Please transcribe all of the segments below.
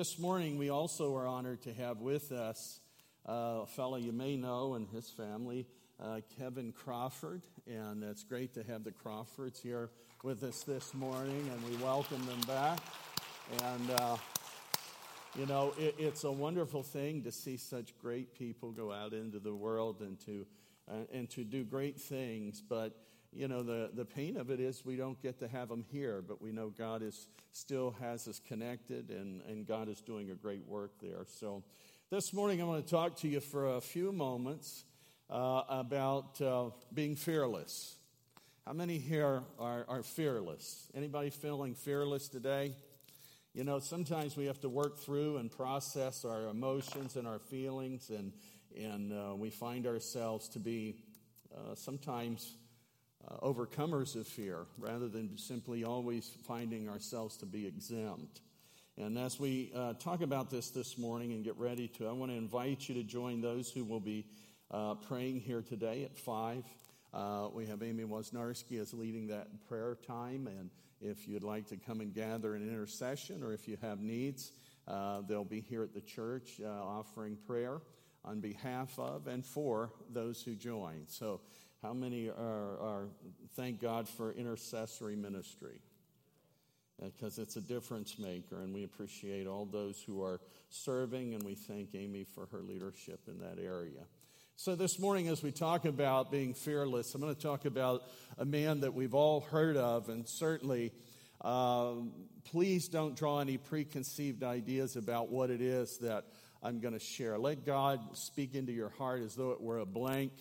This morning, we also are honored to have with us uh, a fellow you may know and his family, uh, Kevin Crawford. And it's great to have the Crawfords here with us this morning, and we welcome them back. And, uh, you know, it, it's a wonderful thing to see such great people go out into the world and to, uh, and to do great things. But, you know, the, the pain of it is we don't get to have them here, but we know God is still has us connected and, and God is doing a great work there. So this morning I want to talk to you for a few moments uh, about uh, being fearless. How many here are, are fearless? Anybody feeling fearless today? You know, sometimes we have to work through and process our emotions and our feelings, and, and uh, we find ourselves to be uh, sometimes uh, overcomers of fear rather than simply always finding ourselves to be exempt. And as we uh, talk about this this morning and get ready to, I want to invite you to join those who will be uh, praying here today at 5. Uh, we have Amy Wosnarski as leading that prayer time. And if you'd like to come and gather in intercession or if you have needs, uh, they'll be here at the church uh, offering prayer on behalf of and for those who join. So how many are, are thank God for intercessory ministry? Because it's a difference maker, and we appreciate all those who are serving, and we thank Amy for her leadership in that area. So, this morning, as we talk about being fearless, I'm going to talk about a man that we've all heard of, and certainly, um, please don't draw any preconceived ideas about what it is that I'm going to share. Let God speak into your heart as though it were a blank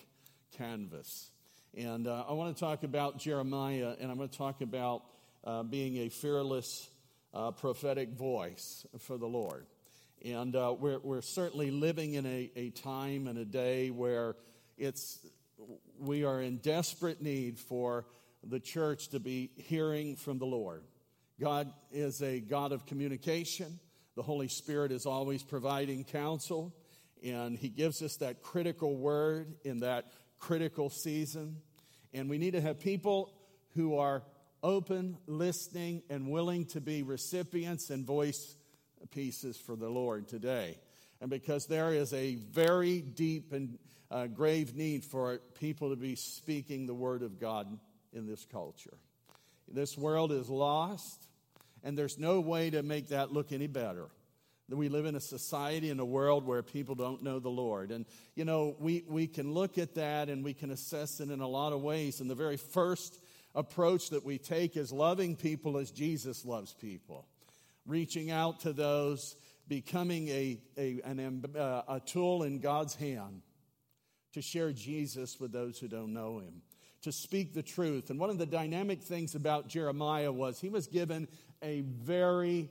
canvas. And uh, I want to talk about Jeremiah, and I'm going to talk about uh, being a fearless uh, prophetic voice for the Lord. And uh, we're, we're certainly living in a, a time and a day where it's, we are in desperate need for the church to be hearing from the Lord. God is a God of communication. The Holy Spirit is always providing counsel, and He gives us that critical word in that critical season. And we need to have people who are open, listening, and willing to be recipients and voice pieces for the Lord today. And because there is a very deep and uh, grave need for people to be speaking the word of God in this culture. This world is lost, and there's no way to make that look any better we live in a society and a world where people don't know the Lord. And, you know, we, we can look at that and we can assess it in a lot of ways. And the very first approach that we take is loving people as Jesus loves people, reaching out to those, becoming a, a, an, uh, a tool in God's hand to share Jesus with those who don't know him, to speak the truth. And one of the dynamic things about Jeremiah was he was given a very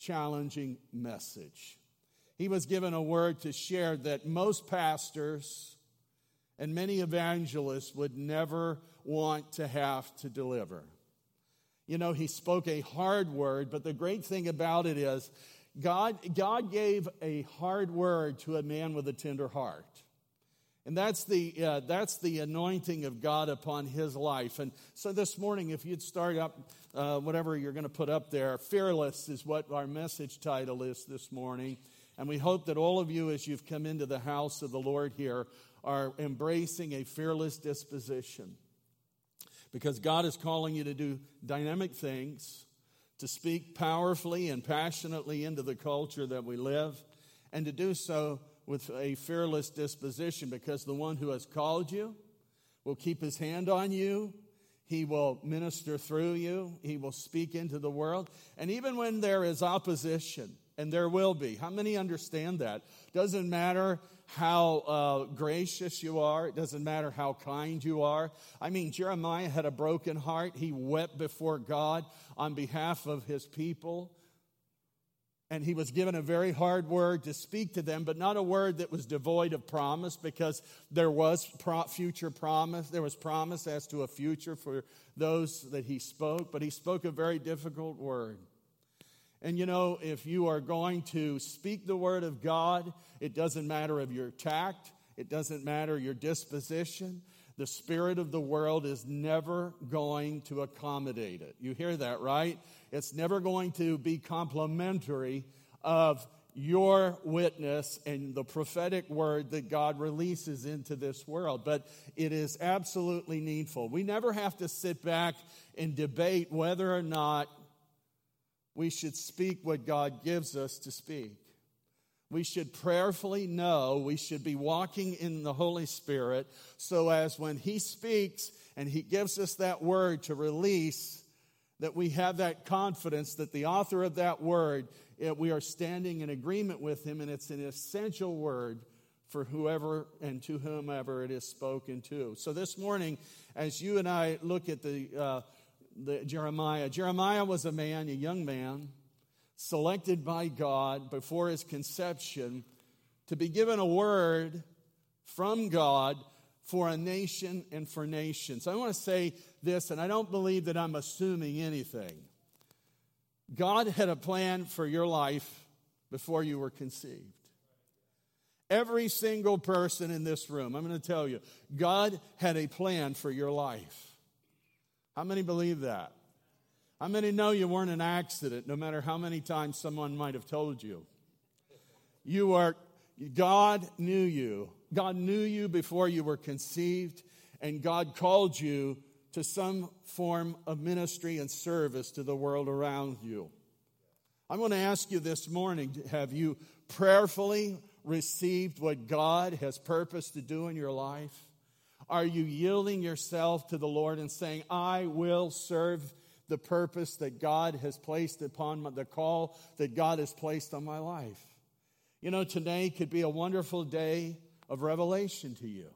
challenging message. He was given a word to share that most pastors and many evangelists would never want to have to deliver. You know, he spoke a hard word, but the great thing about it is God, God gave a hard word to a man with a tender heart. And that's the, uh, that's the anointing of God upon his life. And so this morning, if you'd start up uh, whatever you're going to put up there, Fearless is what our message title is this morning. And we hope that all of you, as you've come into the house of the Lord here, are embracing a fearless disposition. Because God is calling you to do dynamic things, to speak powerfully and passionately into the culture that we live, and to do so with a fearless disposition because the one who has called you will keep his hand on you. He will minister through you. He will speak into the world. And even when there is opposition, and there will be, how many understand that? Doesn't matter how uh, gracious you are. It doesn't matter how kind you are. I mean, Jeremiah had a broken heart. He wept before God on behalf of his people and he was given a very hard word to speak to them, but not a word that was devoid of promise because there was pro- future promise. There was promise as to a future for those that he spoke, but he spoke a very difficult word. And you know, if you are going to speak the word of God, it doesn't matter of your tact, it doesn't matter your disposition. The spirit of the world is never going to accommodate it. You hear that, right? It's never going to be complimentary of your witness and the prophetic word that God releases into this world. But it is absolutely needful. We never have to sit back and debate whether or not we should speak what God gives us to speak. We should prayerfully know we should be walking in the Holy Spirit so as when He speaks and He gives us that word to release, that we have that confidence that the author of that word, it, we are standing in agreement with Him and it's an essential word for whoever and to whomever it is spoken to. So this morning, as you and I look at the, uh, the Jeremiah, Jeremiah was a man, a young man selected by God before his conception to be given a word from God for a nation and for nations. I want to say this, and I don't believe that I'm assuming anything. God had a plan for your life before you were conceived. Every single person in this room, I'm going to tell you, God had a plan for your life. How many believe that? How many know you weren't an accident, no matter how many times someone might have told you? You are, God knew you. God knew you before you were conceived, and God called you to some form of ministry and service to the world around you. I'm going to ask you this morning have you prayerfully received what God has purposed to do in your life? Are you yielding yourself to the Lord and saying, I will serve the purpose that God has placed upon my, the call that God has placed on my life. You know, today could be a wonderful day of revelation to you.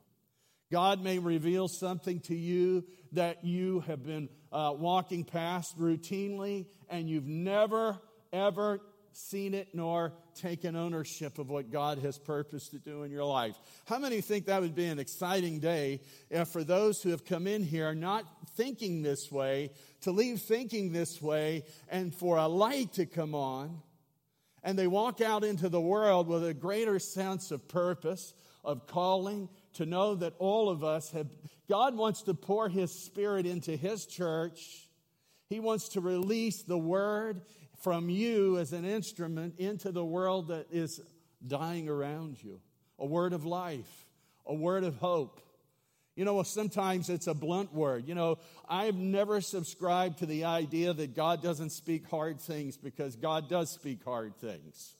God may reveal something to you that you have been uh, walking past routinely and you've never, ever seen it nor taken ownership of what God has purposed to do in your life. How many think that would be an exciting day for those who have come in here not thinking this way, to leave thinking this way, and for a light to come on, and they walk out into the world with a greater sense of purpose, of calling, to know that all of us have, God wants to pour His Spirit into His church. He wants to release the word from you as an instrument into the world that is dying around you. A word of life, a word of hope. You know, sometimes it's a blunt word. You know, I've never subscribed to the idea that God doesn't speak hard things because God does speak hard things.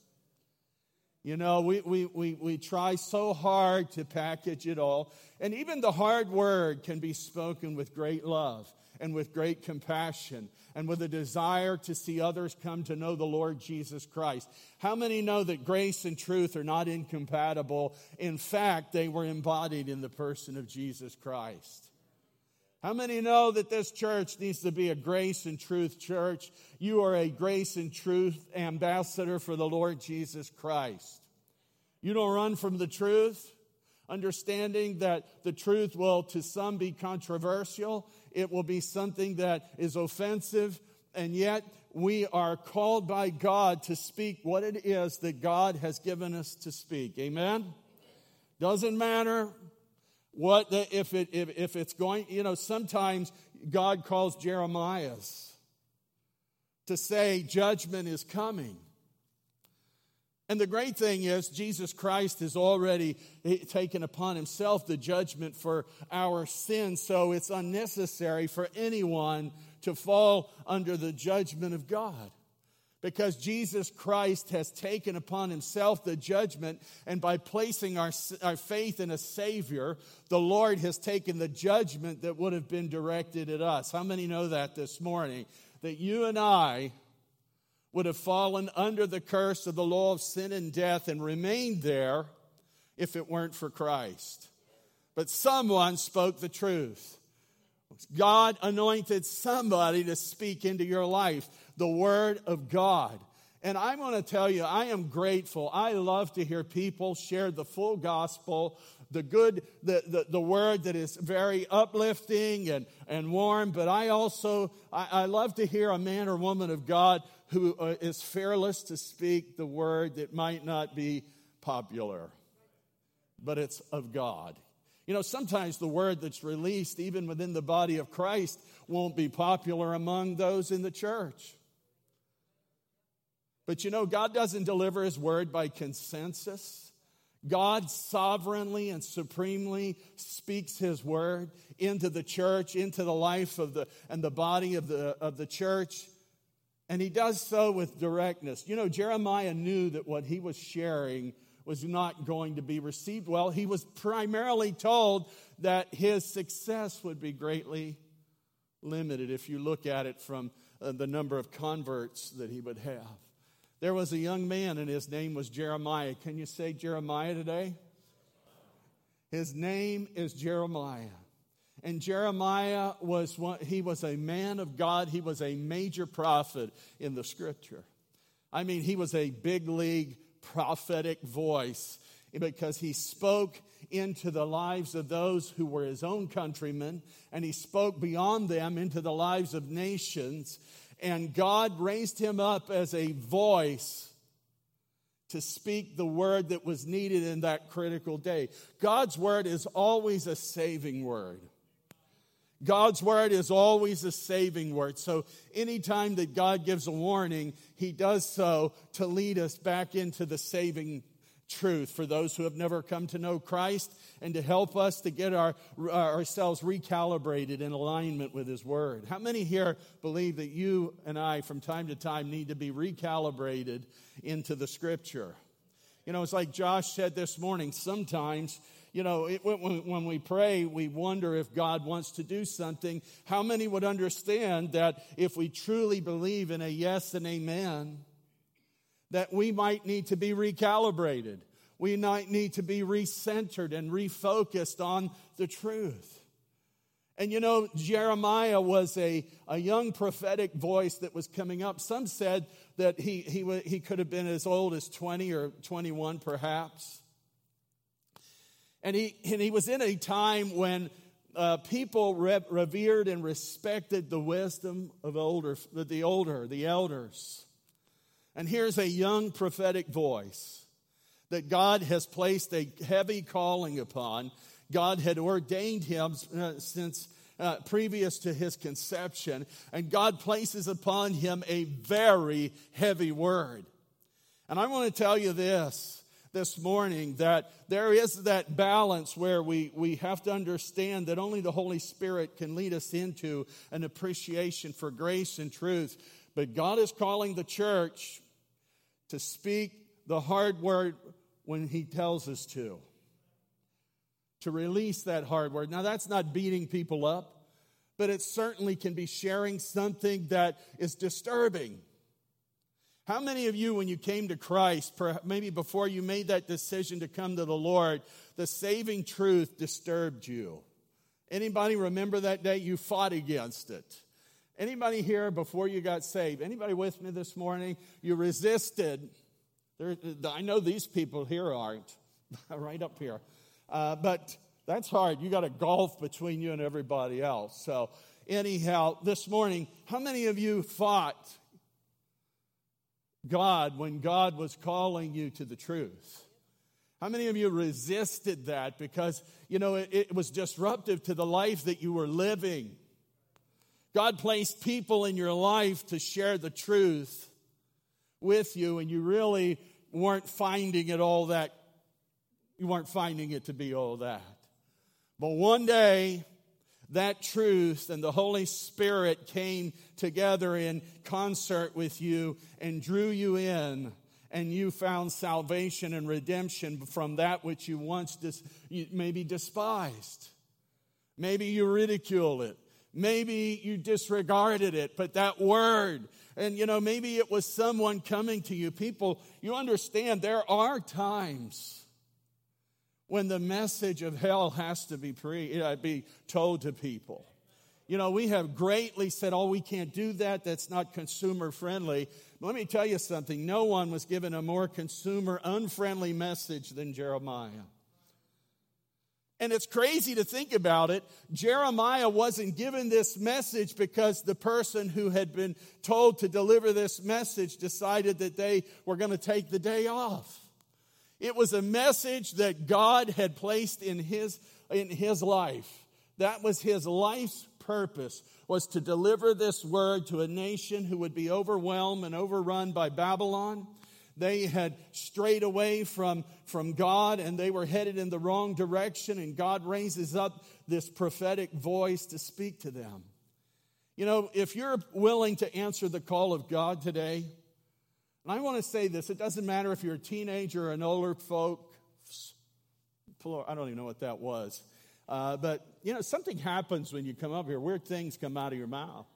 You know, we, we, we, we try so hard to package it all. And even the hard word can be spoken with great love and with great compassion and with a desire to see others come to know the Lord Jesus Christ. How many know that grace and truth are not incompatible? In fact, they were embodied in the person of Jesus Christ. How many know that this church needs to be a grace and truth church? You are a grace and truth ambassador for the Lord Jesus Christ. You don't run from the truth understanding that the truth will to some be controversial, it will be something that is offensive, and yet we are called by God to speak what it is that God has given us to speak. Amen? Doesn't matter what if it if, if it's going, you know, sometimes God calls Jeremiah's to say judgment is coming. And the great thing is, Jesus Christ has already eh, taken upon himself the judgment for our sins, so it's unnecessary for anyone to fall under the judgment of God. Because Jesus Christ has taken upon himself the judgment, and by placing our, our faith in a Savior, the Lord has taken the judgment that would have been directed at us. How many know that this morning? That you and I would have fallen under the curse of the law of sin and death and remained there if it weren't for Christ. But someone spoke the truth. God anointed somebody to speak into your life the word of God. And I'm going to tell you, I am grateful. I love to hear people share the full gospel, the good, the, the, the word that is very uplifting and, and warm. But I also, I, I love to hear a man or woman of God who uh, is fearless to speak the word that might not be popular, but it's of God. You know, sometimes the word that's released, even within the body of Christ, won't be popular among those in the church. But you know, God doesn't deliver his word by consensus. God sovereignly and supremely speaks his word into the church, into the life of the and the body of the of the church. And he does so with directness. You know, Jeremiah knew that what he was sharing was not going to be received well. He was primarily told that his success would be greatly limited if you look at it from uh, the number of converts that he would have. There was a young man, and his name was Jeremiah. Can you say Jeremiah today? His name is Jeremiah. And Jeremiah was one, he was a man of God. He was a major prophet in the scripture. I mean, he was a big league prophetic voice because he spoke into the lives of those who were his own countrymen and he spoke beyond them into the lives of nations. And God raised him up as a voice to speak the word that was needed in that critical day. God's word is always a saving word. God's word is always a saving word. So anytime that God gives a warning, he does so to lead us back into the saving truth for those who have never come to know Christ and to help us to get our, uh, ourselves recalibrated in alignment with His Word. How many here believe that you and I, from time to time, need to be recalibrated into the Scripture? You know, it's like Josh said this morning sometimes. You know, it, when, when we pray, we wonder if God wants to do something. How many would understand that if we truly believe in a yes and amen, that we might need to be recalibrated. We might need to be recentered and refocused on the truth. And you know, Jeremiah was a, a young prophetic voice that was coming up. Some said that he, he, he could have been as old as 20 or 21, perhaps. And he, and he was in a time when uh, people revered and respected the wisdom of older, the older, the elders. And here's a young prophetic voice that God has placed a heavy calling upon. God had ordained him uh, since uh, previous to his conception, and God places upon him a very heavy word. And I want to tell you this this morning that there is that balance where we, we have to understand that only the Holy Spirit can lead us into an appreciation for grace and truth. But God is calling the church to speak the hard word when He tells us to. To release that hard word. Now, that's not beating people up, but it certainly can be sharing something that is disturbing. How many of you, when you came to Christ, maybe before you made that decision to come to the Lord, the saving truth disturbed you? Anybody remember that day you fought against it? Anybody here before you got saved? Anybody with me this morning? You resisted. There, I know these people here aren't, right up here. Uh, but that's hard. You got a gulf between you and everybody else. So, anyhow, this morning, how many of you fought God when God was calling you to the truth? How many of you resisted that because, you know, it, it was disruptive to the life that you were living? God placed people in your life to share the truth with you, and you really weren't finding it all that, you weren't finding it to be all that. But one day, that truth and the Holy Spirit came together in concert with you and drew you in, and you found salvation and redemption from that which you once dis- maybe despised. Maybe you ridiculed it. Maybe you disregarded it, but that word, and you know, maybe it was someone coming to you. People, you understand there are times when the message of hell has to be, pre, uh, be told to people. You know, we have greatly said, oh, we can't do that. That's not consumer friendly. But let me tell you something. No one was given a more consumer unfriendly message than Jeremiah. And it's crazy to think about it. Jeremiah wasn't given this message because the person who had been told to deliver this message decided that they were going to take the day off. It was a message that God had placed in his, in his life. That was his life's purpose was to deliver this word to a nation who would be overwhelmed and overrun by Babylon. They had strayed away from, from God and they were headed in the wrong direction, and God raises up this prophetic voice to speak to them. You know, if you're willing to answer the call of God today, and I want to say this it doesn't matter if you're a teenager or an older folk. I don't even know what that was. Uh, but, you know, something happens when you come up here. Weird things come out of your mouth,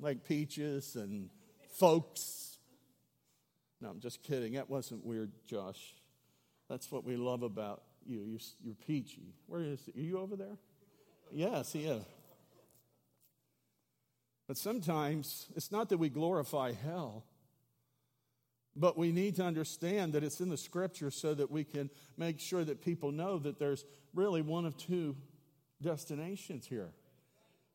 like peaches and folks. No, I'm just kidding. That wasn't weird, Josh. That's what we love about you. You're, you're peachy. Where is Are you over there? Yes, is. But sometimes it's not that we glorify hell, but we need to understand that it's in the scripture so that we can make sure that people know that there's really one of two destinations here.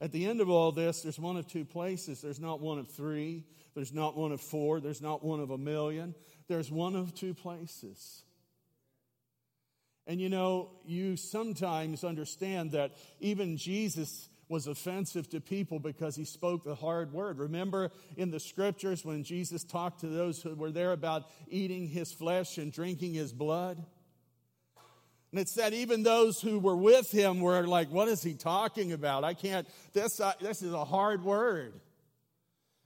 At the end of all this, there's one of two places. There's not one of three, there's not one of four, there's not one of a million. There's one of two places. And you know, you sometimes understand that even Jesus was offensive to people because he spoke the hard word. Remember in the scriptures when Jesus talked to those who were there about eating his flesh and drinking his blood? And it said even those who were with him were like, What is he talking about? I can't, this, uh, this is a hard word.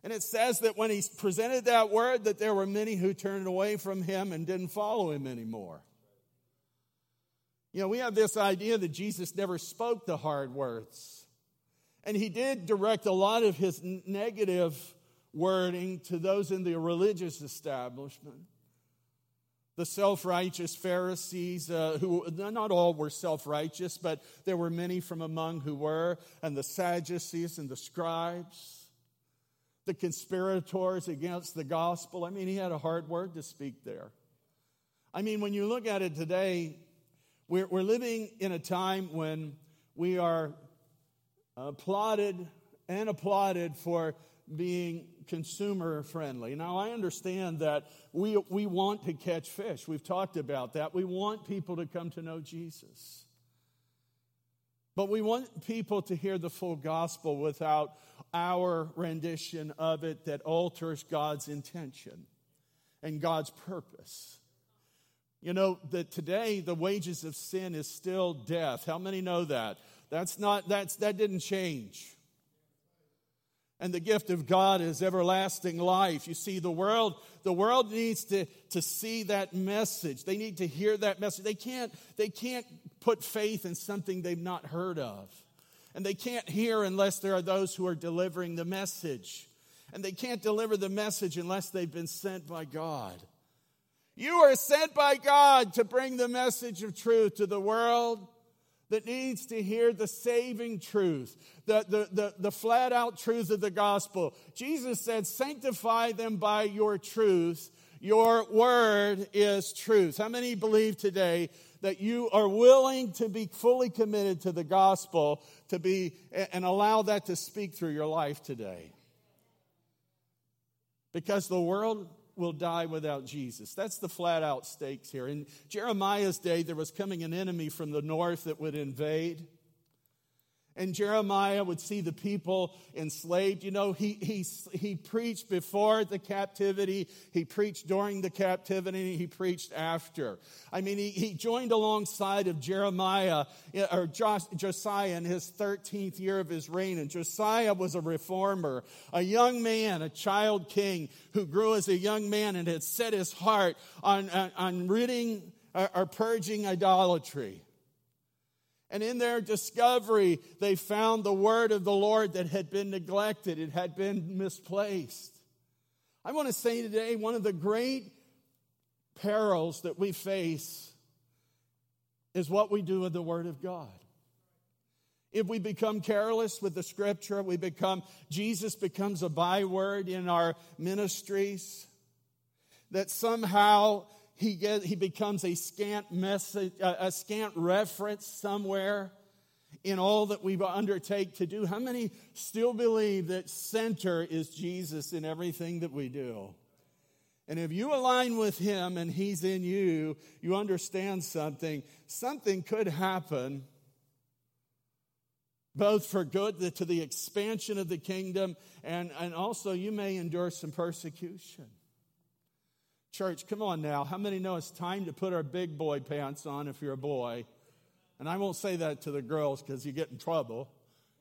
And it says that when he presented that word, that there were many who turned away from him and didn't follow him anymore. You know, we have this idea that Jesus never spoke the hard words. And he did direct a lot of his negative wording to those in the religious establishment. The self righteous Pharisees, uh, who not all were self righteous, but there were many from among who were, and the Sadducees and the scribes, the conspirators against the gospel. I mean, he had a hard word to speak there. I mean, when you look at it today, we're, we're living in a time when we are applauded and applauded for being consumer friendly. Now, I understand that we, we want to catch fish. We've talked about that. We want people to come to know Jesus. But we want people to hear the full gospel without our rendition of it that alters God's intention and God's purpose. You know, that today the wages of sin is still death. How many know that? That's not, that's, that didn't change. And the gift of God is everlasting life. You see, the world, the world needs to, to see that message. They need to hear that message. They can't, they can't put faith in something they've not heard of. And they can't hear unless there are those who are delivering the message. And they can't deliver the message unless they've been sent by God. You are sent by God to bring the message of truth to the world that needs to hear the saving truth, the, the, the, the, flat out truth of the gospel. Jesus said, Sanctify them by your truth. Your word is truth. How many believe today that you are willing to be fully committed to the gospel to be and allow that to speak through your life today? Because the world will die without Jesus. That's the flat out stakes here. In Jeremiah's day, there was coming an enemy from the north that would invade. And Jeremiah would see the people enslaved. You know, he, he, he preached before the captivity, he preached during the captivity, he preached after. I mean, he, he joined alongside of Jeremiah eh, or Josiah in his 13th year of his reign. And Josiah was a reformer, a young man, a child king who grew as a young man and had set his heart on, on, on ridding or purging idolatry. And in their discovery, they found the word of the Lord that had been neglected, it had been misplaced. I want to say today, one of the great perils that we face is what we do with the word of God. If we become careless with the scripture, we become, Jesus becomes a byword in our ministries, that somehow he, get, he becomes a scant message, a, a scant reference somewhere in all that we undertake to do. How many still believe that center is Jesus in everything that we do? And if you align with him and he's in you, you understand something. Something could happen both for good to the expansion of the kingdom, and, and also you may endure some persecution. Church, come on now. How many know it's time to put our big boy pants on if you're a boy? And I won't say that to the girls because you get in trouble.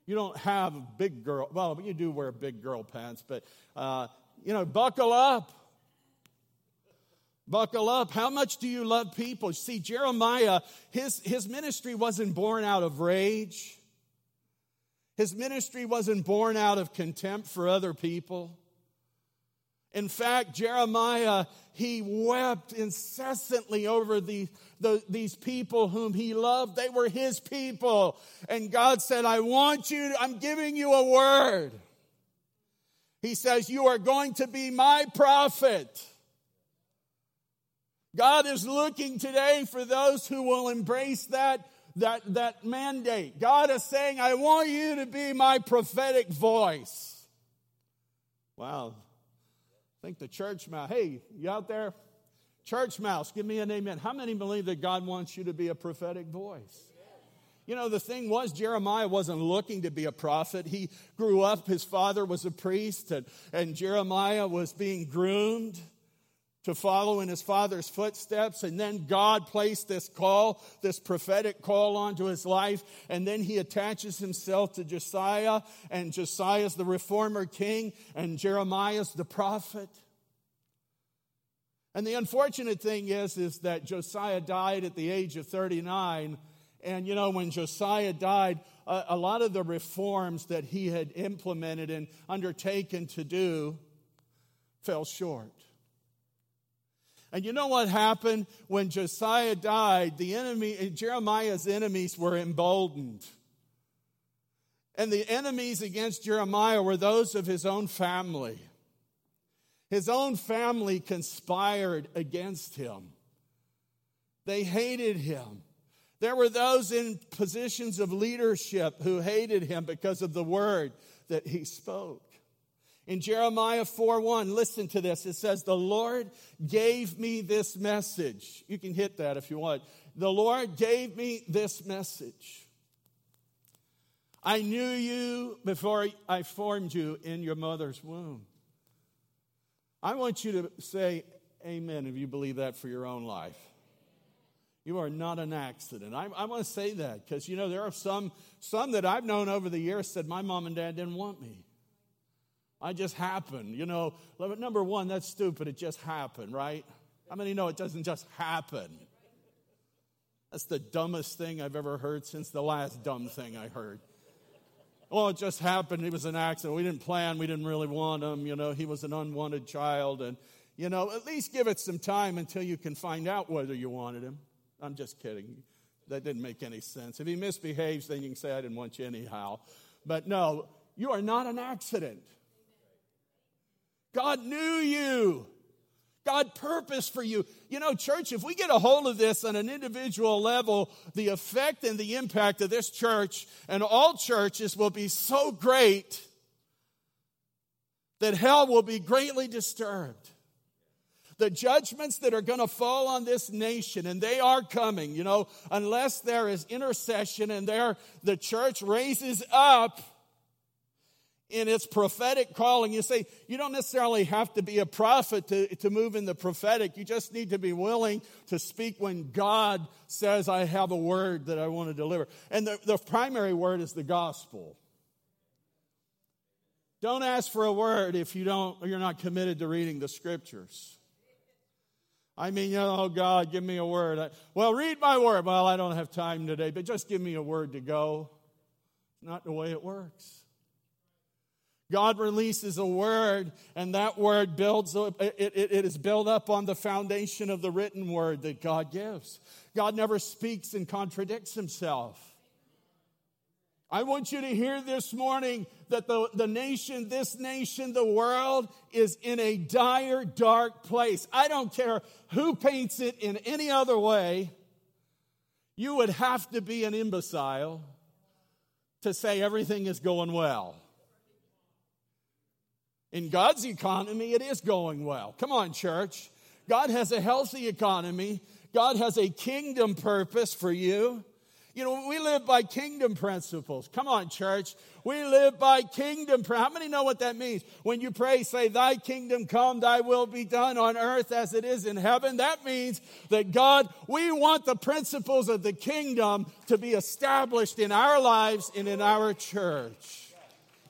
You don't have big girl, well, you do wear big girl pants, but, uh, you know, buckle up. Buckle up. How much do you love people? See, Jeremiah, his, his ministry wasn't born out of rage. His ministry wasn't born out of contempt for other people. In fact, Jeremiah, he wept incessantly over the, the, these people whom he loved. They were his people. And God said, I want you, to, I'm giving you a word. He says, You are going to be my prophet. God is looking today for those who will embrace that, that, that mandate. God is saying, I want you to be my prophetic voice. Wow, think the church mouse. Hey, you out there? Church mouse, give me an amen. How many believe that God wants you to be a prophetic voice? You know, the thing was, Jeremiah wasn't looking to be a prophet. He grew up, his father was a priest, and, and Jeremiah was being groomed to follow in his father's footsteps. And then God placed this call, this prophetic call onto his life. And then he attaches himself to Josiah, and Josiah's the reformer king, and Jeremiah's the prophet. And the unfortunate thing is, is that Josiah died at the age of 39. And you know, when Josiah died, a, a lot of the reforms that he had implemented and undertaken to do fell short. And you know what happened when Josiah died? The enemy, Jeremiah's enemies were emboldened. And the enemies against Jeremiah were those of his own family. His own family conspired against him. They hated him. There were those in positions of leadership who hated him because of the word that he spoke. In Jeremiah 4 1, listen to this. It says, The Lord gave me this message. You can hit that if you want. The Lord gave me this message. I knew you before I formed you in your mother's womb. I want you to say amen if you believe that for your own life. You are not an accident. I, I want to say that because, you know, there are some, some that I've known over the years said, My mom and dad didn't want me. I just happened. You know, number one, that's stupid. It just happened, right? How many know it doesn't just happen? That's the dumbest thing I've ever heard since the last dumb thing I heard. Well, it just happened. It was an accident. We didn't plan. We didn't really want him. You know, he was an unwanted child. And, you know, at least give it some time until you can find out whether you wanted him. I'm just kidding. That didn't make any sense. If he misbehaves, then you can say, I didn't want you anyhow. But no, you are not an accident. God knew you. God purposed for you. You know, church, if we get a hold of this on an individual level, the effect and the impact of this church and all churches will be so great that hell will be greatly disturbed. The judgments that are going to fall on this nation, and they are coming, you know, unless there is intercession and there the church raises up in its prophetic calling. You say, you don't necessarily have to be a prophet to, to move in the prophetic. You just need to be willing to speak when God says, I have a word that I want to deliver. And the, the primary word is the gospel. Don't ask for a word if you don't, you're not committed to reading the scriptures. I mean, oh God, give me a word. I, well, read my word. Well, I don't have time today, but just give me a word to go. Not the way it works. God releases a word, and that word builds it, it, it is built up on the foundation of the written word that God gives. God never speaks and contradicts himself. I want you to hear this morning that the, the nation, this nation, the world is in a dire, dark place. I don't care who paints it in any other way. You would have to be an imbecile to say everything is going well. In God's economy, it is going well. Come on, church. God has a healthy economy. God has a kingdom purpose for you. You know, we live by kingdom principles. Come on, church. We live by kingdom. How many know what that means? When you pray, say, Thy kingdom come, Thy will be done on earth as it is in heaven. That means that God, we want the principles of the kingdom to be established in our lives and in our church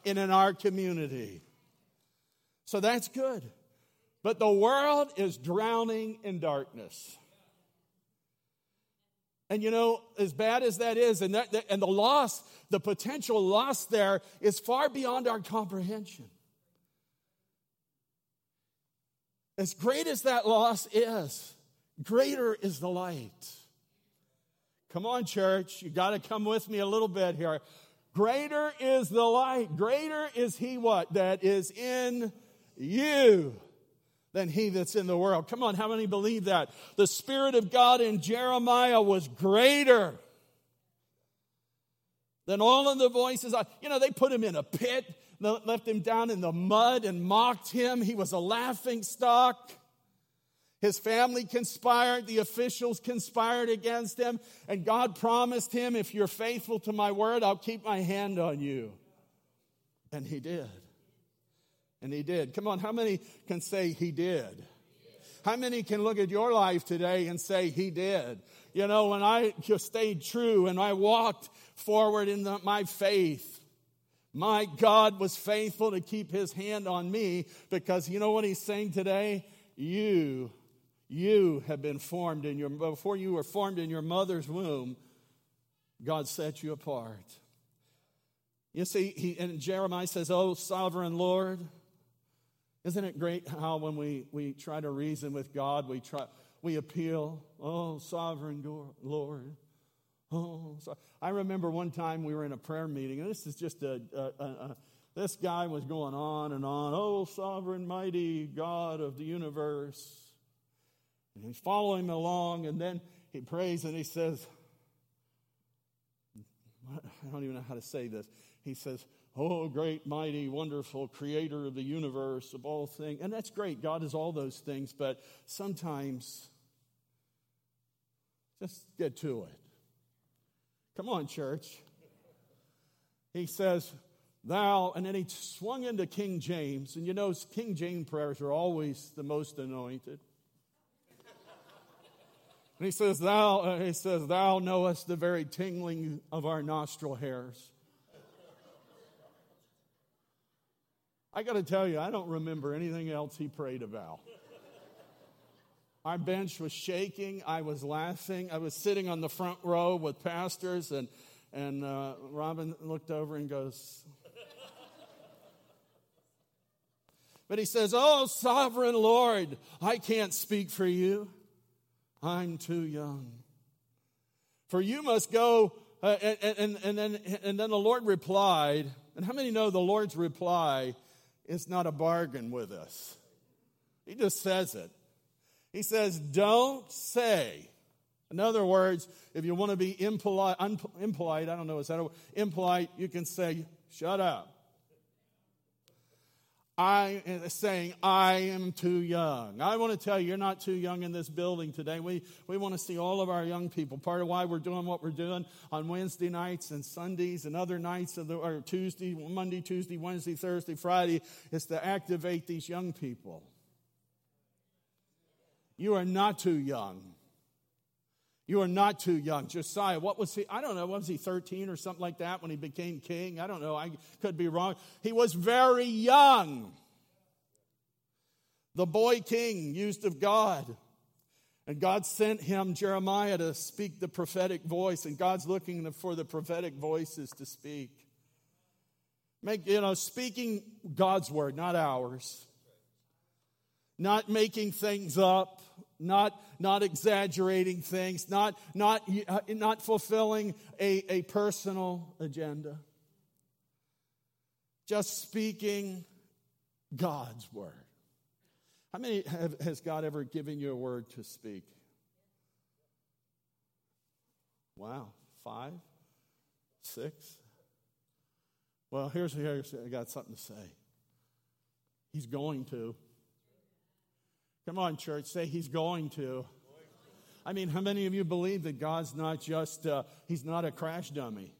and in our community. So that's good. But the world is drowning in darkness. And you know, as bad as that is, and, that, and the loss, the potential loss there is far beyond our comprehension. As great as that loss is, greater is the light. Come on, church, you got to come with me a little bit here. Greater is the light. Greater is he what? That is in you than he that's in the world. Come on, how many believe that? The Spirit of God in Jeremiah was greater than all of the voices. You know, they put him in a pit, left him down in the mud and mocked him. He was a laughing stock. His family conspired, the officials conspired against him, and God promised him, If you're faithful to my word, I'll keep my hand on you. And he did. And he did. Come on, how many can say he did? How many can look at your life today and say he did? You know, when I just stayed true and I walked forward in the, my faith, my God was faithful to keep his hand on me because you know what he's saying today? You, you have been formed in your, before you were formed in your mother's womb, God set you apart. You see, he, and Jeremiah says, Oh, sovereign Lord, isn't it great how when we, we try to reason with God, we try we appeal, oh sovereign Lord. Oh, so I remember one time we were in a prayer meeting, and this is just a, a, a, a this guy was going on and on. Oh, sovereign, mighty God of the universe. And he's following along, and then he prays and he says, I don't even know how to say this. He says, Oh, great, mighty, wonderful creator of the universe, of all things. And that's great. God is all those things, but sometimes just get to it. Come on, church. He says, Thou, and then he swung into King James. And you know, King James prayers are always the most anointed. And he says, Thou, uh, he says, Thou knowest the very tingling of our nostril hairs. I got to tell you, I don't remember anything else he prayed about. Our bench was shaking. I was laughing. I was sitting on the front row with pastors, and, and uh, Robin looked over and goes, But he says, Oh, sovereign Lord, I can't speak for you. I'm too young. For you must go. Uh, and, and, and, then, and then the Lord replied, and how many know the Lord's reply it's not a bargain with us. He just says it. He says, Don't say. In other words, if you want to be impolite, un, impolite, I don't know, is that a, impolite, you can say, Shut up. I saying, I am too young. I want to tell you, you're not too young in this building today. We, we want to see all of our young people. Part of why we're doing what we're doing on Wednesday nights and Sundays and other nights, of the, or Tuesday, Monday, Tuesday, Wednesday, Thursday, Friday, is to activate these young people. You are not too young. You are not too young. Josiah, what was he? I don't know. Was he 13 or something like that when he became king? I don't know. I could be wrong. He was very young. The boy king used of God. And God sent him, Jeremiah, to speak the prophetic voice. And God's looking for the prophetic voices to speak. Make, you know, speaking God's word, not ours. Not making things up not, not exaggerating things, not, not, uh, not fulfilling a, a personal agenda. Just speaking God's word. How many have, has God ever given you a word to speak? Wow, five, six. Well, here's, here's I got something to say. He's going to. Come on, church, say he's going to. I mean, how many of you believe that God's not just, uh, He's not a crash dummy?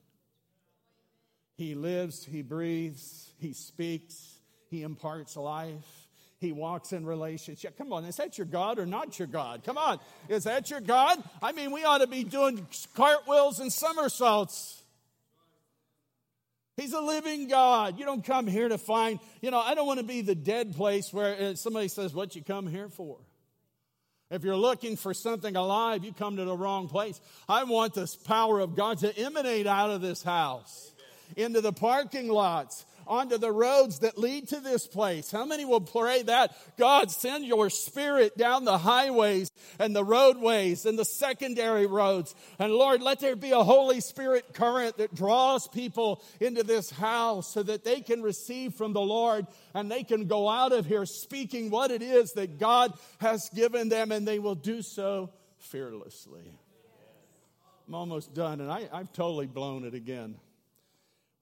He lives, He breathes, He speaks, He imparts life. He walks in relationship. Come on, is that your God or not your God? Come on, is that your God? I mean, we ought to be doing cartwheels and somersaults. He's a living God. You don't come here to find, you know, I don't want to be the dead place where uh, somebody says, What you come here for? If you're looking for something alive, you come to the wrong place. I want this power of God to emanate out of this house into the parking lots, onto the roads that lead to this place. How many will pray that? God, send your spirit down the highways and the roadways and the secondary roads. And Lord, let there be a Holy Spirit current that draws people into this house so that they can receive from the Lord and they can go out of here speaking what it is that God has given them and they will do so fearlessly. I'm almost done and I, I've totally blown it again.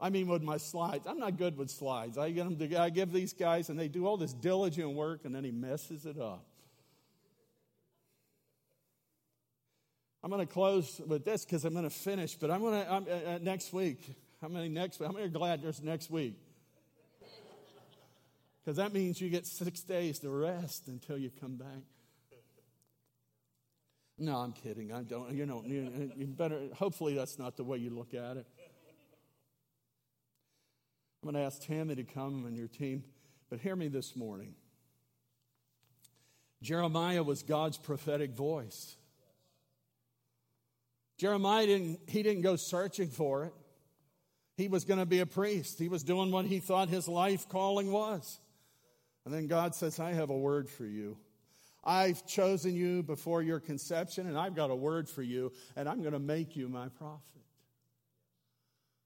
I mean, with my slides. I'm not good with slides. I, get them to, I give these guys, and they do all this diligent work, and then he messes it up. I'm going to close with this because I'm going to finish, but I'm going to, I'm, uh, uh, next week. How many next week? How many are glad there's next week? Because that means you get six days to rest until you come back. No, I'm kidding. I don't, you know, you, you better, hopefully that's not the way you look at it. I'm going to ask Tammy to come and your team, but hear me this morning. Jeremiah was God's prophetic voice. Jeremiah didn't, he didn't go searching for it. He was going to be a priest. He was doing what he thought his life calling was. And then God says, I have a word for you. I've chosen you before your conception, and I've got a word for you, and I'm going to make you my prophet.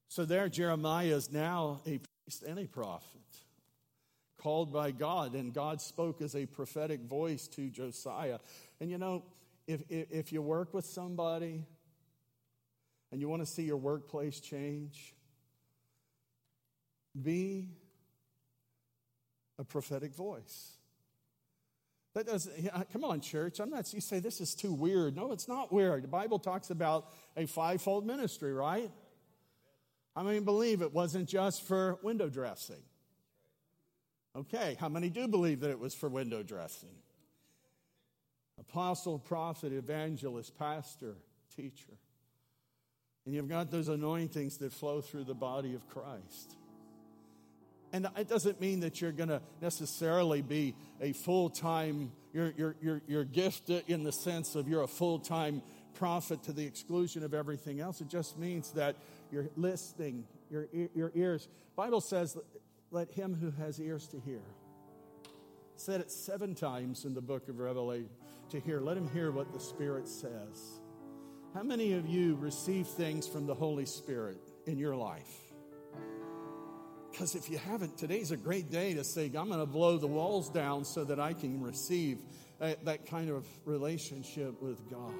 So there, Jeremiah is now a priest and a prophet, called by God, and God spoke as a prophetic voice to Josiah. And you know, if, if, if you work with somebody and you want to see your workplace change, be a prophetic voice. That does come on, church. I'm not you say this is too weird. No, it's not weird. The Bible talks about a fivefold ministry, right? How many believe it wasn't just for window dressing? Okay, how many do believe that it was for window dressing? Apostle, prophet, evangelist, pastor, teacher. And you've got those anointings that flow through the body of Christ. And it doesn't mean that you're going to necessarily be a full time, you're, you're, you're, you're gifted in the sense of you're a full time prophet to the exclusion of everything else. It just means that you're listening, your, your ears. Bible says, let him who has ears to hear. said it seven times in the book of Revelation to hear. Let him hear what the Spirit says. How many of you receive things from the Holy Spirit in your life? Because if you haven't, today's a great day to say, I'm going to blow the walls down so that I can receive that, that kind of relationship with God.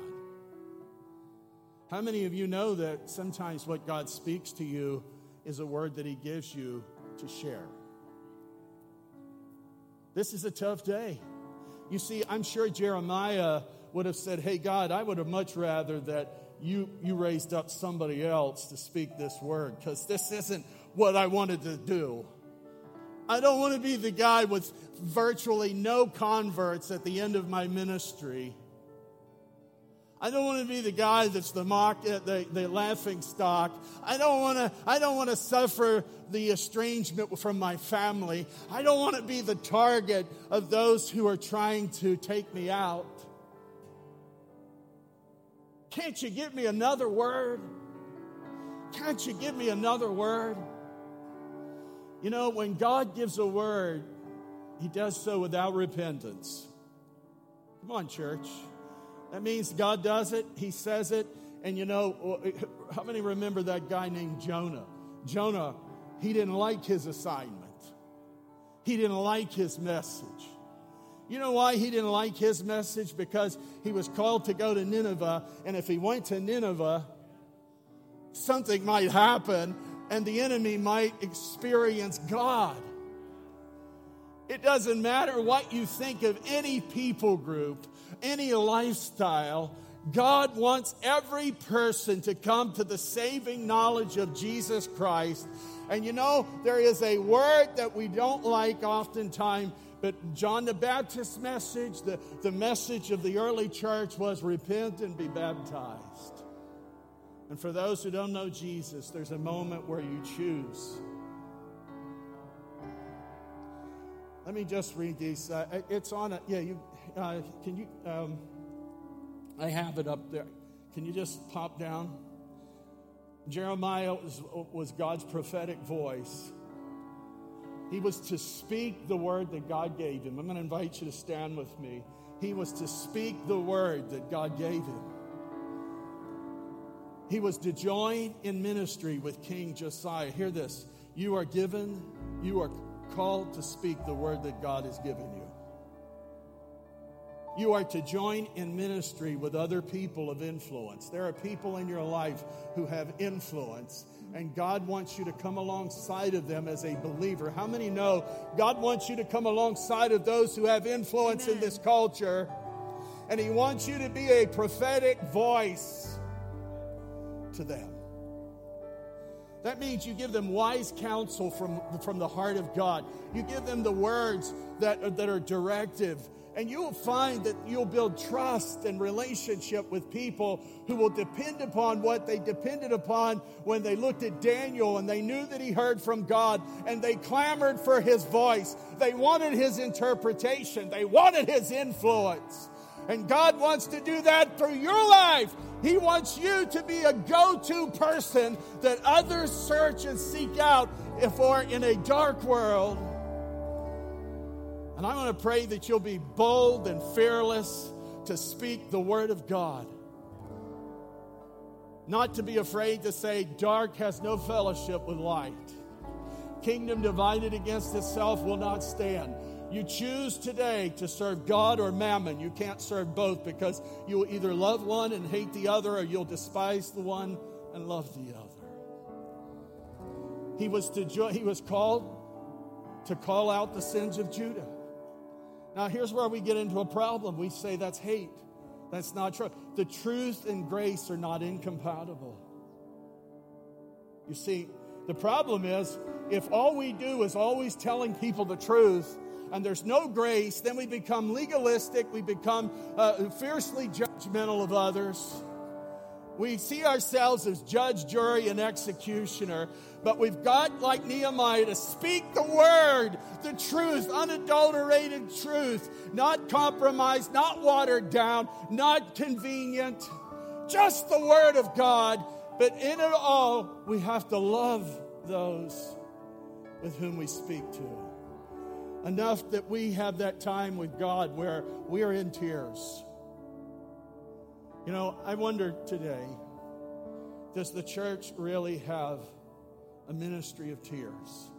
How many of you know that sometimes what God speaks to you is a word that He gives you to share? This is a tough day. You see, I'm sure Jeremiah would have said, Hey, God, I would have much rather that you, you raised up somebody else to speak this word because this isn't what I wanted to do. I don't want to be the guy with virtually no converts at the end of my ministry. I don't want to be the guy that's the mock, the, the laughing stock. I don't want to, I don't want to suffer the estrangement from my family. I don't want to be the target of those who are trying to take me out. Can't you give me another word? Can't you give me another word? You know, when God gives a word, He does so without repentance. Come on, church. That means God does it, He says it. And you know, uh, how many remember that guy named Jonah? Jonah, he didn't like his assignment, he didn't like his message. You know why he didn't like his message? Because he was called to go to Nineveh, and if he went to Nineveh, something might happen, and the enemy might experience God. It doesn't matter what you think of any people group, any lifestyle, God wants every person to come to the saving knowledge of Jesus Christ. And you know, there is a word that we don't like oftentimes, but John the Baptist's message, the, the message of the early church was repent and be baptized. And for those who don't know Jesus, there's a moment where you choose. Let me just read these. Uh, it's on a, yeah, you, uh, can you, um, I have it up there. Can you just pop down? Jeremiah was, was God's prophetic voice. He was to speak the word that God gave him. I'm going to invite you to stand with me. He was to speak the word that God gave him. He was to join in ministry with King Josiah. Hear this. You are given, you are called to speak the word that God has given you. You are to join in ministry with other people of influence. There are people in your life who have influence, and God wants you to come alongside of them as a believer. How many know God wants you to come alongside of those who have influence Amen. in this culture? And He wants you to be a prophetic voice to them. That means you give them wise counsel from, from the heart of God. You give them the words that, that are directive and you'll find that you'll build trust and relationship with people who will depend upon what they depended upon when they looked at Daniel and they knew that he heard from God and they clamored for his voice. They wanted his interpretation, they wanted his influence. And God wants to do that through your life. He wants you to be a go to person that others search and seek out if we're in a dark world and I'm going to pray that you'll be bold and fearless to speak the word of God. Not to be afraid to say, dark has no fellowship with light. Kingdom divided against itself will not stand. You choose today to serve God or mammon. You can't serve both because you will either love one and hate the other, or you'll despise the one and love the other. He was, to, he was called to call out the sins of Judah. Now, here's where we get into a problem. We say that's hate. That's not true. The truth and grace are not incompatible. You see, the problem is if all we do is always telling people the truth and there's no grace, then we become legalistic, we become uh, fiercely judgmental of others. We see ourselves as judge, jury, and executioner, but we've got, like Nehemiah, to speak the word, the truth, unadulterated truth, not compromised, not watered down, not convenient, just the word of God. But in it all, we have to love those with whom we speak to. Enough that we have that time with God where we are in tears you know, I wonder today does the church really have a ministry of tears?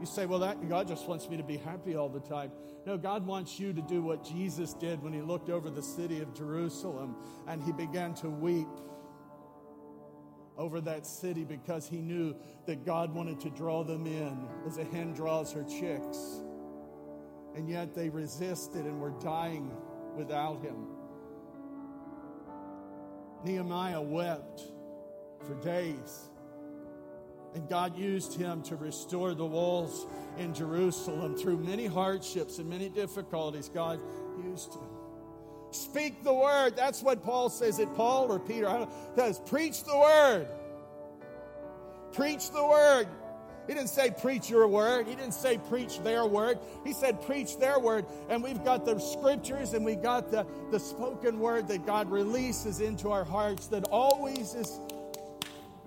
You say, well, that God just wants me to be happy all the time. No, God wants you to do what Jesus did when he looked over the city of Jerusalem and he began to weep over that city because he knew that God wanted to draw them in as a hen draws her chicks. And yet they resisted and were dying without him. Nehemiah wept for days. And God used him to restore the walls in Jerusalem through many hardships and many difficulties. God used him. Speak the word. That's what Paul says. It Paul or Peter? I don't know. says preach the word. Preach the word. He didn't say preach your word. He didn't say preach their word. He said preach their word. And we've got the scriptures and we got the, the spoken word that God releases into our hearts that always is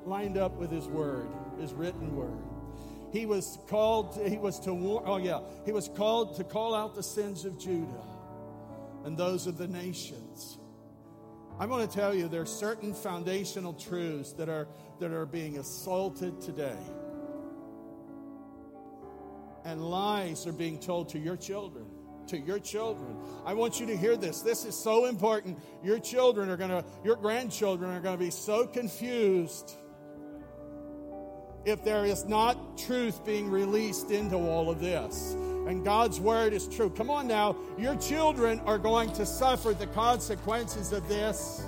lined up with his word, his written word. He was called, he was to war, oh yeah, he was called to call out the sins of Judah and those of the nations. I'm going to tell you there are certain foundational truths that are that are being assaulted today and lies are being told to your children. To your children. I want you to hear this. This is so important. Your children are going to, your grandchildren are going to be so confused if there is not truth being released into all of this. And God's word is true. Come on now. Your children are going to suffer the consequences of this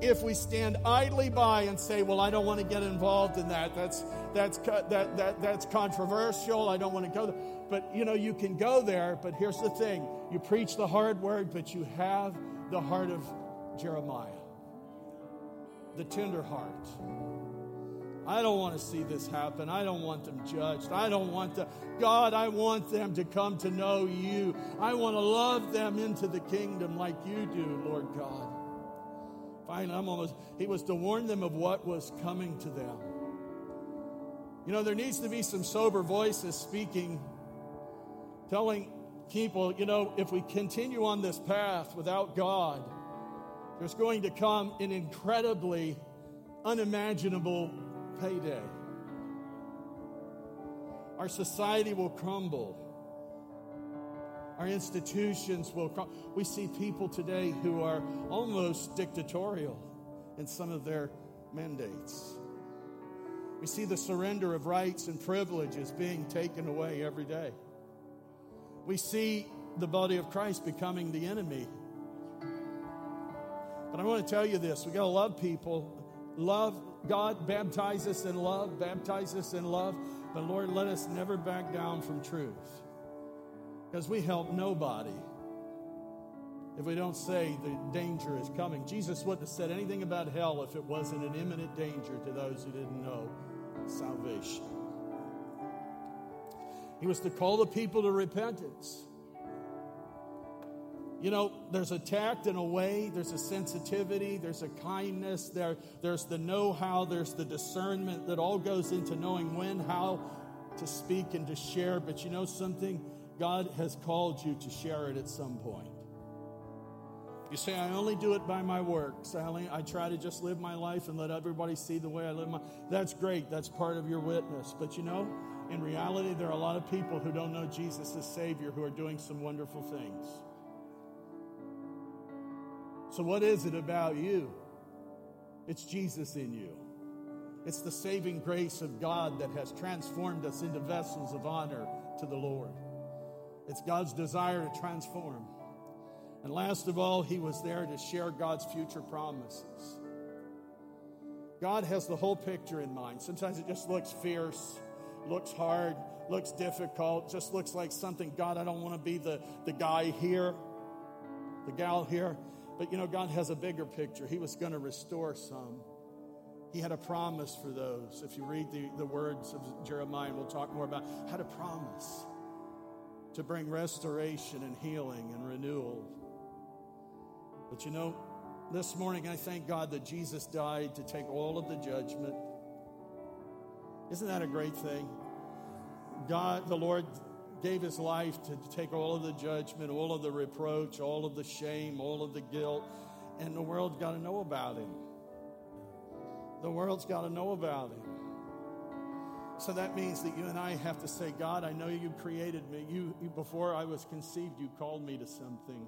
if we stand idly by and say, "Well, I don't want to get involved in that. That's that's that, that that's controversial. I don't want to go." There. But you know, you can go there. But here's the thing: you preach the hard word, but you have the heart of Jeremiah, the tender heart. I don't want to see this happen. I don't want them judged. I don't want to, God, I want them to come to know you. I want to love them into the kingdom like you do, Lord God. Finally, I'm almost, he was to warn them of what was coming to them. You know, there needs to be some sober voices speaking, telling people, you know, if we continue on this path without God, there's going to come an incredibly unimaginable payday. Our society will crumble. Our institutions will crumble. We see people today who are almost dictatorial in some of their mandates. We see the surrender of rights and privileges being taken away every day. We see the body of Christ becoming the enemy. But I want to tell you this we got to love people. Love God, baptize us in love, baptize us in love. But Lord, let us never back down from truth. Because we help nobody if we don't say the danger is coming. Jesus wouldn't have said anything about hell if it wasn't an imminent danger to those who didn't know salvation. He was to call the people to repentance. You know, there's a tact and a way, there's a sensitivity, there's a kindness, there, there's the know how, there's the discernment that all goes into knowing when, how to speak and to share. But you know something? God has called you to share it at some point. You say, I only do it by my works. I, only, I try to just live my life and let everybody see the way I live my That's great. That's part of your witness. But you know, in reality, there are a lot of people who don't know Jesus as Savior who are doing some wonderful things. So, what is it about you? It's Jesus in you. It's the saving grace of God that has transformed us into vessels of honor to the Lord. It's God's desire to transform. And last of all, He was there to share God's future promises. God has the whole picture in mind. Sometimes it just looks fierce, looks hard, looks difficult, just looks like something, God, I don't want to be the, the guy here, the gal here. But you know, God has a bigger picture. He was going to restore some. He had a promise for those. If you read the, the words of Jeremiah, we'll talk more about had a promise to bring restoration and healing and renewal. But you know, this morning I thank God that Jesus died to take all of the judgment. Isn't that a great thing? God, the Lord gave his life to take all of the judgment, all of the reproach, all of the shame, all of the guilt, and the world's got to know about him. The world's got to know about him. So that means that you and I have to say, God, I know you created me. You, you before I was conceived, you called me to something.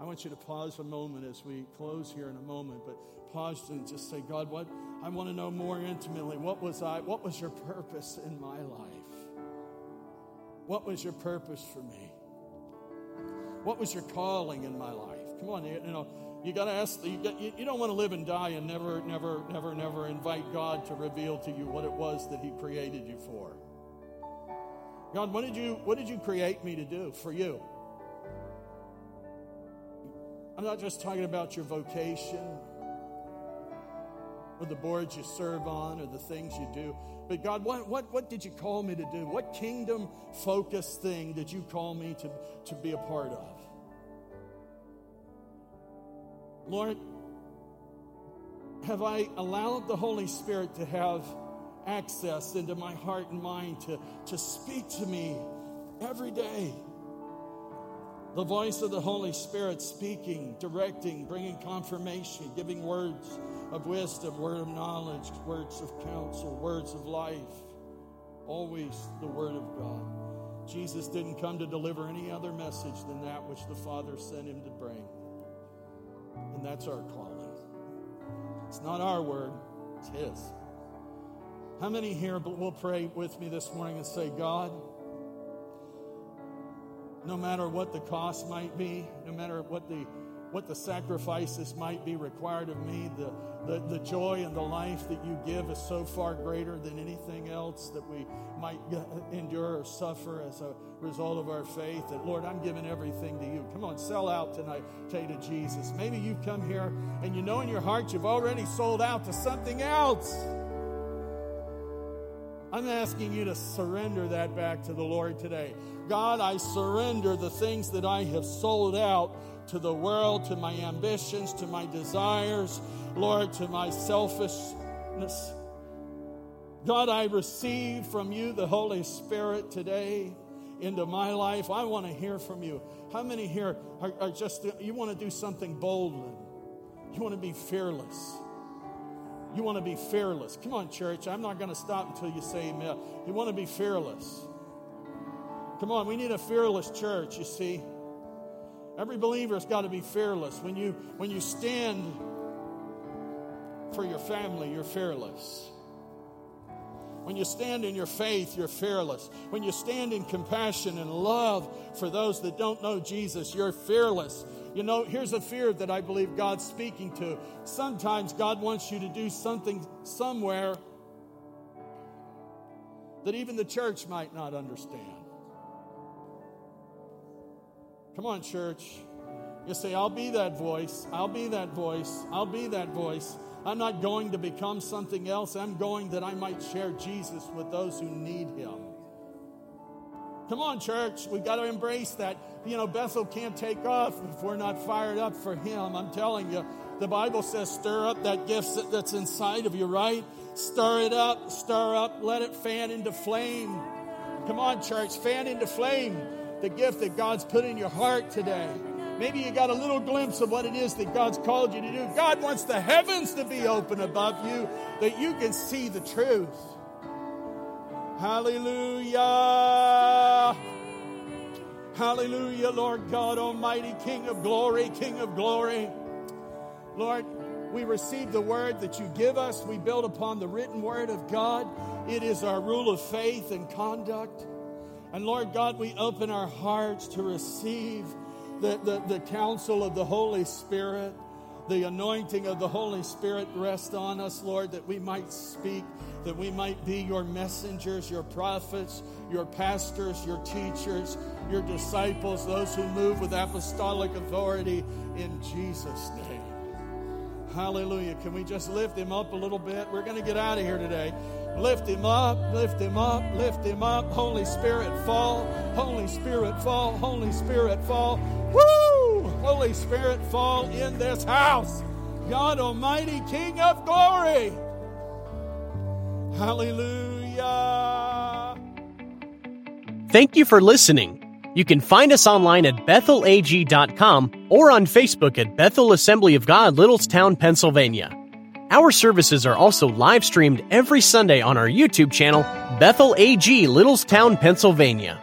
I want you to pause a moment as we close here in a moment, but pause and just say, God, what I want to know more intimately. What was I? What was your purpose in my life? What was your purpose for me? What was your calling in my life? Come on, you, you know, you got to ask. You, you, you don't want to live and die and never, never, never, never invite God to reveal to you what it was that He created you for. God, what did you, what did you create me to do for you? I'm not just talking about your vocation or the boards you serve on or the things you do. But God, what, what, what did you call me to do? What kingdom focused thing did you call me to, to be a part of? Lord, have I allowed the Holy Spirit to have access into my heart and mind to, to speak to me every day? The voice of the Holy Spirit speaking, directing, bringing confirmation, giving words of wisdom, word of knowledge, words of counsel, words of life. Always the Word of God. Jesus didn't come to deliver any other message than that which the Father sent him to bring. And that's our calling. It's not our word, it's His. How many here will pray with me this morning and say, God, no matter what the cost might be, no matter what the what the sacrifices might be required of me, the, the, the joy and the life that you give is so far greater than anything else that we might endure or suffer as a result of our faith. That, Lord, I'm giving everything to you. Come on, sell out tonight say to Jesus. Maybe you've come here and you know in your heart you've already sold out to something else. I'm asking you to surrender that back to the Lord today. God, I surrender the things that I have sold out to the world, to my ambitions, to my desires, Lord, to my selfishness. God, I receive from you the Holy Spirit today into my life. I want to hear from you. How many here are, are just, you want to do something boldly? You want to be fearless. You want to be fearless. Come on, church. I'm not going to stop until you say amen. You want to be fearless. Come on, we need a fearless church, you see. Every believer's got to be fearless. When you when you stand for your family, you're fearless. When you stand in your faith, you're fearless. When you stand in compassion and love for those that don't know Jesus, you're fearless. You know, here's a fear that I believe God's speaking to. Sometimes God wants you to do something somewhere that even the church might not understand. Come on, church. You say, I'll be that voice. I'll be that voice. I'll be that voice. I'm not going to become something else. I'm going that I might share Jesus with those who need him. Come on, church. We've got to embrace that. You know, Bethel can't take off if we're not fired up for him. I'm telling you, the Bible says, stir up that gift that's inside of you, right? Stir it up, stir up, let it fan into flame. Come on, church, fan into flame the gift that God's put in your heart today. Maybe you got a little glimpse of what it is that God's called you to do. God wants the heavens to be open above you that you can see the truth. Hallelujah. Hallelujah, Lord God Almighty, King of glory, King of glory. Lord, we receive the word that you give us. We build upon the written word of God. It is our rule of faith and conduct. And Lord God, we open our hearts to receive the, the, the counsel of the Holy Spirit. The anointing of the Holy Spirit rest on us, Lord, that we might speak, that we might be your messengers, your prophets, your pastors, your teachers, your disciples, those who move with apostolic authority in Jesus' name. Hallelujah. Can we just lift him up a little bit? We're going to get out of here today. Lift him up, lift him up, lift him up. Holy Spirit, fall. Holy Spirit, fall. Holy Spirit, fall. Woo! Holy Spirit, fall in this house. God Almighty, King of glory. Hallelujah. Thank you for listening. You can find us online at bethelag.com or on Facebook at Bethel Assembly of God, Littlestown, Pennsylvania. Our services are also live streamed every Sunday on our YouTube channel, Bethel AG, Littlestown, Pennsylvania.